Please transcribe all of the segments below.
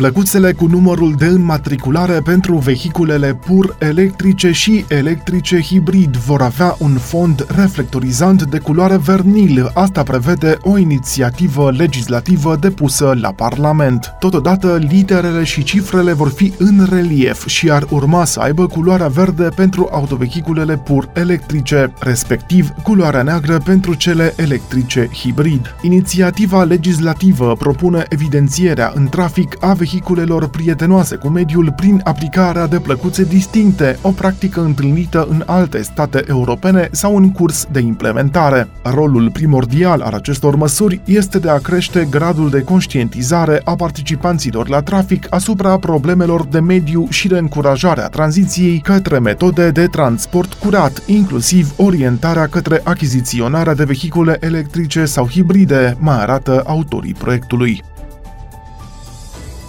Plăcuțele cu numărul de înmatriculare pentru vehiculele pur electrice și electrice hibrid vor avea un fond reflectorizant de culoare vernil. Asta prevede o inițiativă legislativă depusă la Parlament. Totodată, literele și cifrele vor fi în relief și ar urma să aibă culoarea verde pentru autovehiculele pur electrice, respectiv culoarea neagră pentru cele electrice hibrid. Inițiativa legislativă propune evidențierea în trafic a vehiculelor vehiculelor prietenoase cu mediul prin aplicarea de plăcuțe distincte, o practică întâlnită în alte state europene sau în curs de implementare. Rolul primordial al acestor măsuri este de a crește gradul de conștientizare a participanților la trafic asupra problemelor de mediu și de încurajare a tranziției către metode de transport curat, inclusiv orientarea către achiziționarea de vehicule electrice sau hibride, mai arată autorii proiectului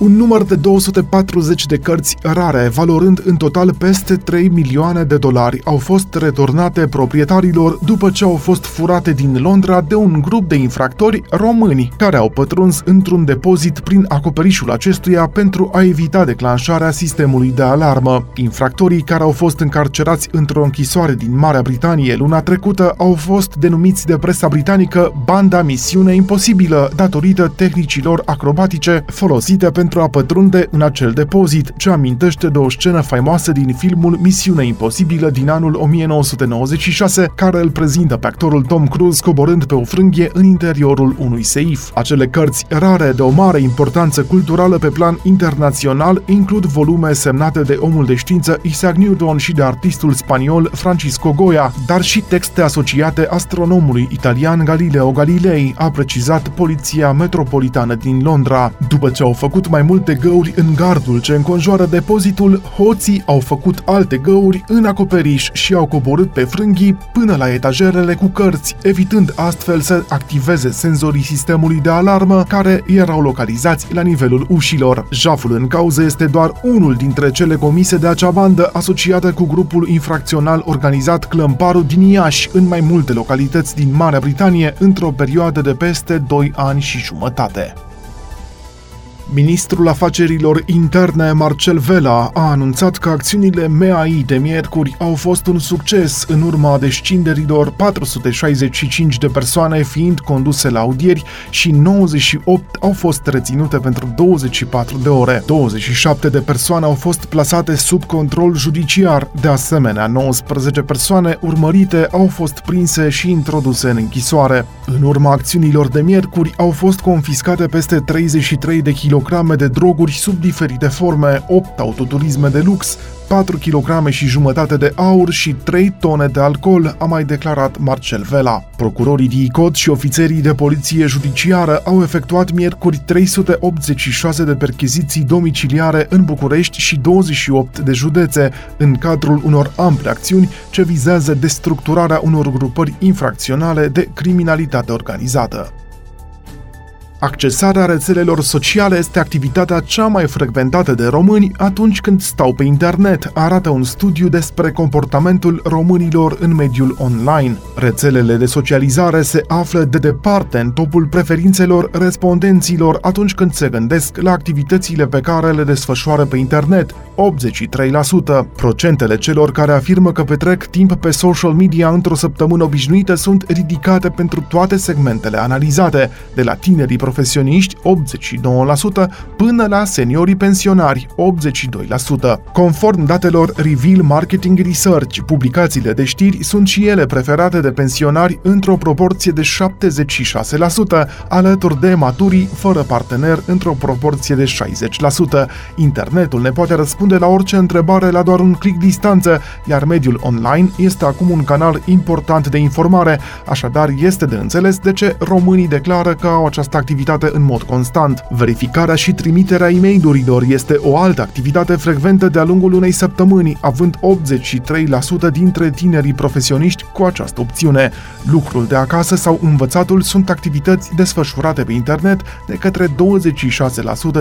un număr de 240 de cărți rare, valorând în total peste 3 milioane de dolari, au fost returnate proprietarilor după ce au fost furate din Londra de un grup de infractori români, care au pătruns într-un depozit prin acoperișul acestuia pentru a evita declanșarea sistemului de alarmă. Infractorii care au fost încarcerați într-o închisoare din Marea Britanie luna trecută au fost denumiți de presa britanică Banda Misiune Imposibilă, datorită tehnicilor acrobatice folosite pentru pentru a pătrunde în acel depozit, ce amintește de o scenă faimoasă din filmul Misiune Imposibilă din anul 1996, care îl prezintă pe actorul Tom Cruise coborând pe o frânghie în interiorul unui seif. Acele cărți rare de o mare importanță culturală pe plan internațional includ volume semnate de omul de știință Isaac Newton și de artistul spaniol Francisco Goya, dar și texte asociate astronomului italian Galileo Galilei, a precizat Poliția Metropolitană din Londra. După ce au făcut mai mai multe găuri în gardul ce înconjoară depozitul, hoții au făcut alte găuri în acoperiș și au coborât pe frânghii până la etajerele cu cărți, evitând astfel să activeze senzorii sistemului de alarmă care erau localizați la nivelul ușilor. Jaful în cauză este doar unul dintre cele comise de acea bandă asociată cu grupul infracțional organizat Clămparu din Iași în mai multe localități din Marea Britanie într-o perioadă de peste 2 ani și jumătate. Ministrul Afacerilor Interne Marcel Vela a anunțat că acțiunile MEAI de miercuri au fost un succes în urma descinderilor 465 de persoane fiind conduse la audieri și 98 au fost reținute pentru 24 de ore. 27 de persoane au fost plasate sub control judiciar. De asemenea, 19 persoane urmărite au fost prinse și introduse în închisoare. În urma acțiunilor de miercuri au fost confiscate peste 33 de kg de droguri sub diferite forme, 8 autoturisme de lux, 4 kg și jumătate de aur și 3 tone de alcool, a mai declarat Marcel Vela. Procurorii DICOT și ofițerii de poliție judiciară au efectuat miercuri 386 de percheziții domiciliare în București și 28 de județe, în cadrul unor ample acțiuni ce vizează destructurarea unor grupări infracționale de criminalitate organizată. Accesarea rețelelor sociale este activitatea cea mai frecventată de români atunci când stau pe internet, arată un studiu despre comportamentul românilor în mediul online. Rețelele de socializare se află de departe în topul preferințelor respondenților atunci când se gândesc la activitățile pe care le desfășoară pe internet, 83%. Procentele celor care afirmă că petrec timp pe social media într-o săptămână obișnuită sunt ridicate pentru toate segmentele analizate, de la tinerii profesioniști 82% până la seniorii pensionari 82%. Conform datelor Reveal Marketing Research, publicațiile de știri sunt și ele preferate de pensionari într-o proporție de 76%, alături de maturii fără partener într-o proporție de 60%. Internetul ne poate răspunde la orice întrebare la doar un click distanță, iar mediul online este acum un canal important de informare, așadar este de înțeles de ce românii declară că au această activitate activitate în mod constant. Verificarea și trimiterea e mail este o altă activitate frecventă de-a lungul unei săptămâni, având 83% dintre tinerii profesioniști cu această opțiune. Lucrul de acasă sau învățatul sunt activități desfășurate pe internet de către 26%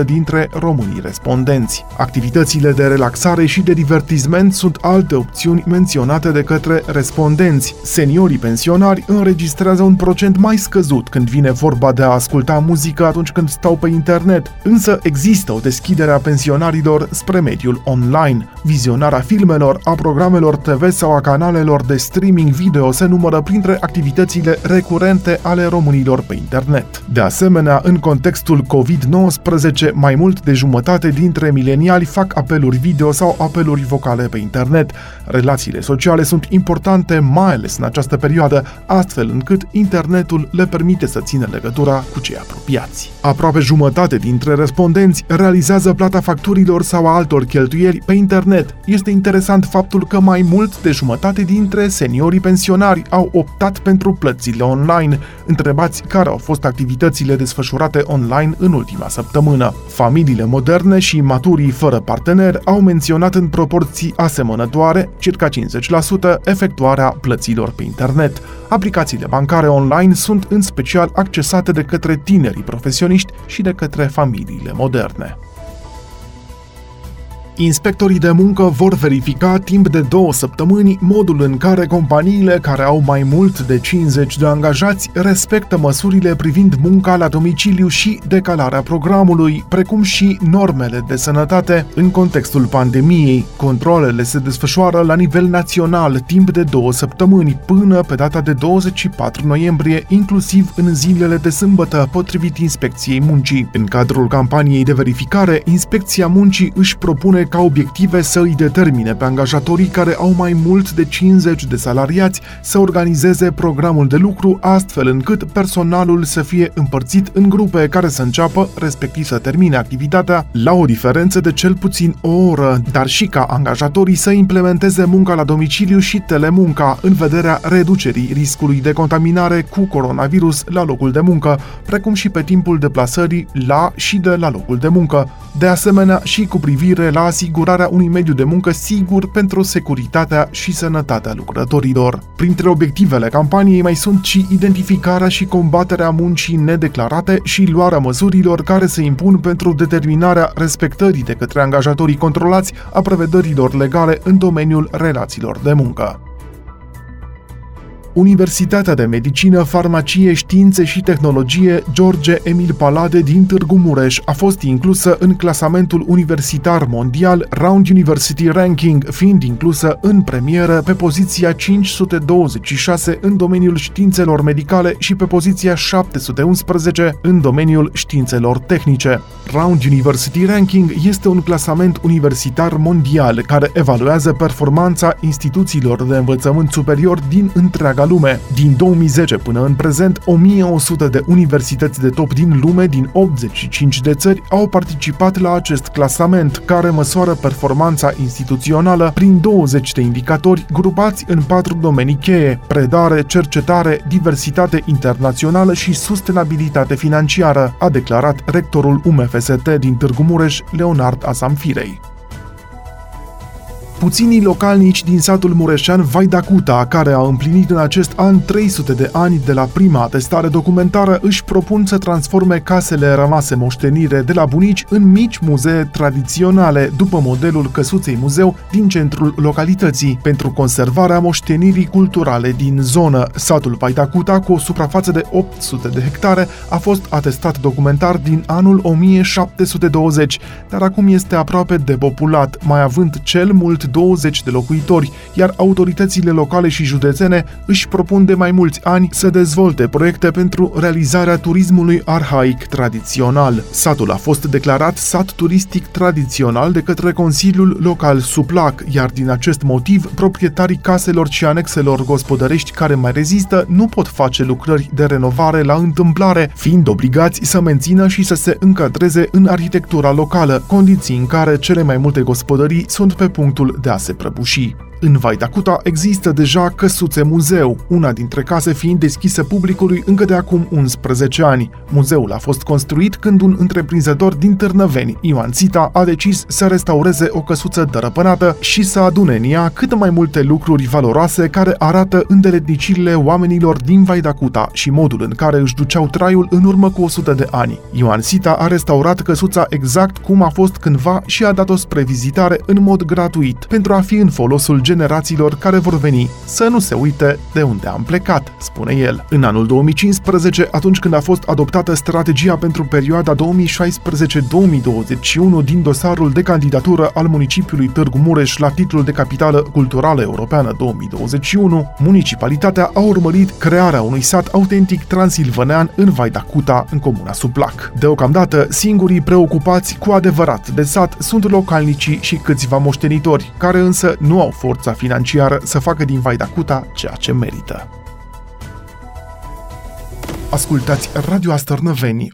dintre românii respondenți. Activitățile de relaxare și de divertisment sunt alte opțiuni menționate de către respondenți. Seniorii pensionari înregistrează un procent mai scăzut când vine vorba de a asculta muzică atunci când stau pe internet, însă există o deschidere a pensionarilor spre mediul online. Vizionarea filmelor, a programelor TV sau a canalelor de streaming video se numără printre activitățile recurente ale românilor pe internet. De asemenea, în contextul COVID-19, mai mult de jumătate dintre mileniali fac apeluri video sau apeluri vocale pe internet. Relațiile sociale sunt importante, mai ales în această perioadă, astfel încât internetul le permite să țină legătura cu cei apropiați. Aproape jumătate dintre respondenți realizează plata facturilor sau a altor cheltuieli pe internet. Este interesant faptul că mai mult de jumătate dintre seniorii pensionari au optat pentru plățile online. Întrebați care au fost activitățile desfășurate online în ultima săptămână. Familiile moderne și maturii fără partener au menționat în proporții asemănătoare, circa 50%, efectuarea plăților pe internet. Aplicațiile bancare online sunt în special accesate de către tinerii profesioniști și de către familiile moderne. Inspectorii de muncă vor verifica timp de două săptămâni modul în care companiile care au mai mult de 50 de angajați respectă măsurile privind munca la domiciliu și decalarea programului, precum și normele de sănătate în contextul pandemiei. Controlele se desfășoară la nivel național timp de două săptămâni până pe data de 24 noiembrie, inclusiv în zilele de sâmbătă, potrivit Inspecției Muncii. În cadrul campaniei de verificare, Inspecția Muncii își propune ca obiective să îi determine pe angajatorii care au mai mult de 50 de salariați să organizeze programul de lucru astfel încât personalul să fie împărțit în grupe care să înceapă, respectiv să termine activitatea, la o diferență de cel puțin o oră, dar și ca angajatorii să implementeze munca la domiciliu și telemunca în vederea reducerii riscului de contaminare cu coronavirus la locul de muncă, precum și pe timpul deplasării la și de la locul de muncă. De asemenea, și cu privire la asigurarea unui mediu de muncă sigur pentru securitatea și sănătatea lucrătorilor. Printre obiectivele campaniei mai sunt și identificarea și combaterea muncii nedeclarate și luarea măsurilor care se impun pentru determinarea respectării de către angajatorii controlați a prevederilor legale în domeniul relațiilor de muncă. Universitatea de Medicină, Farmacie, Științe și Tehnologie George Emil Palade din Târgu Mureș a fost inclusă în clasamentul universitar mondial Round University Ranking, fiind inclusă în premieră pe poziția 526 în domeniul științelor medicale și pe poziția 711 în domeniul științelor tehnice. Round University Ranking este un clasament universitar mondial care evaluează performanța instituțiilor de învățământ superior din întreaga întreaga lume. Din 2010 până în prezent, 1100 de universități de top din lume din 85 de țări au participat la acest clasament, care măsoară performanța instituțională prin 20 de indicatori grupați în patru domenii cheie: predare, cercetare, diversitate internațională și sustenabilitate financiară, a declarat rectorul UMFST din Târgu Mureș, Leonard Asamfirei. Puținii localnici din satul mureșean Vaidacuta, care a împlinit în acest an 300 de ani de la prima atestare documentară, își propun să transforme casele rămase moștenire de la bunici în mici muzee tradiționale, după modelul căsuței muzeu din centrul localității, pentru conservarea moștenirii culturale din zonă. Satul Vaidacuta, cu o suprafață de 800 de hectare, a fost atestat documentar din anul 1720, dar acum este aproape depopulat, mai având cel mult 20 de locuitori, iar autoritățile locale și județene își propun de mai mulți ani să dezvolte proiecte pentru realizarea turismului arhaic tradițional. Satul a fost declarat sat turistic tradițional de către Consiliul Local Suplac, iar din acest motiv, proprietarii caselor și anexelor gospodărești care mai rezistă nu pot face lucrări de renovare la întâmplare, fiind obligați să mențină și să se încadreze în arhitectura locală, condiții în care cele mai multe gospodării sunt pe punctul de a se prăbuși. În Vaidacuta există deja căsuțe muzeu, una dintre case fiind deschisă publicului încă de acum 11 ani. Muzeul a fost construit când un întreprinzător din Târnăveni, Ioan Țita, a decis să restaureze o căsuță dărăpânată și să adune în ea cât mai multe lucruri valoroase care arată îndeletnicirile oamenilor din Vaidacuta și modul în care își duceau traiul în urmă cu 100 de ani. Ioan Sita a restaurat căsuța exact cum a fost cândva și a dat-o spre vizitare în mod gratuit, pentru a fi în folosul generațiilor care vor veni să nu se uite de unde am plecat, spune el. În anul 2015, atunci când a fost adoptată strategia pentru perioada 2016-2021 din dosarul de candidatură al municipiului Târgu Mureș la titlul de capitală culturală europeană 2021, municipalitatea a urmărit crearea unui sat autentic transilvanean în Vaidacuta, în comuna Suplac. Deocamdată, singurii preocupați cu adevărat de sat sunt localnicii și câțiva moștenitori, care însă nu au forța financiară să facă din Vaidacuta ceea ce merită. Ascultați Radio Astărnăveni,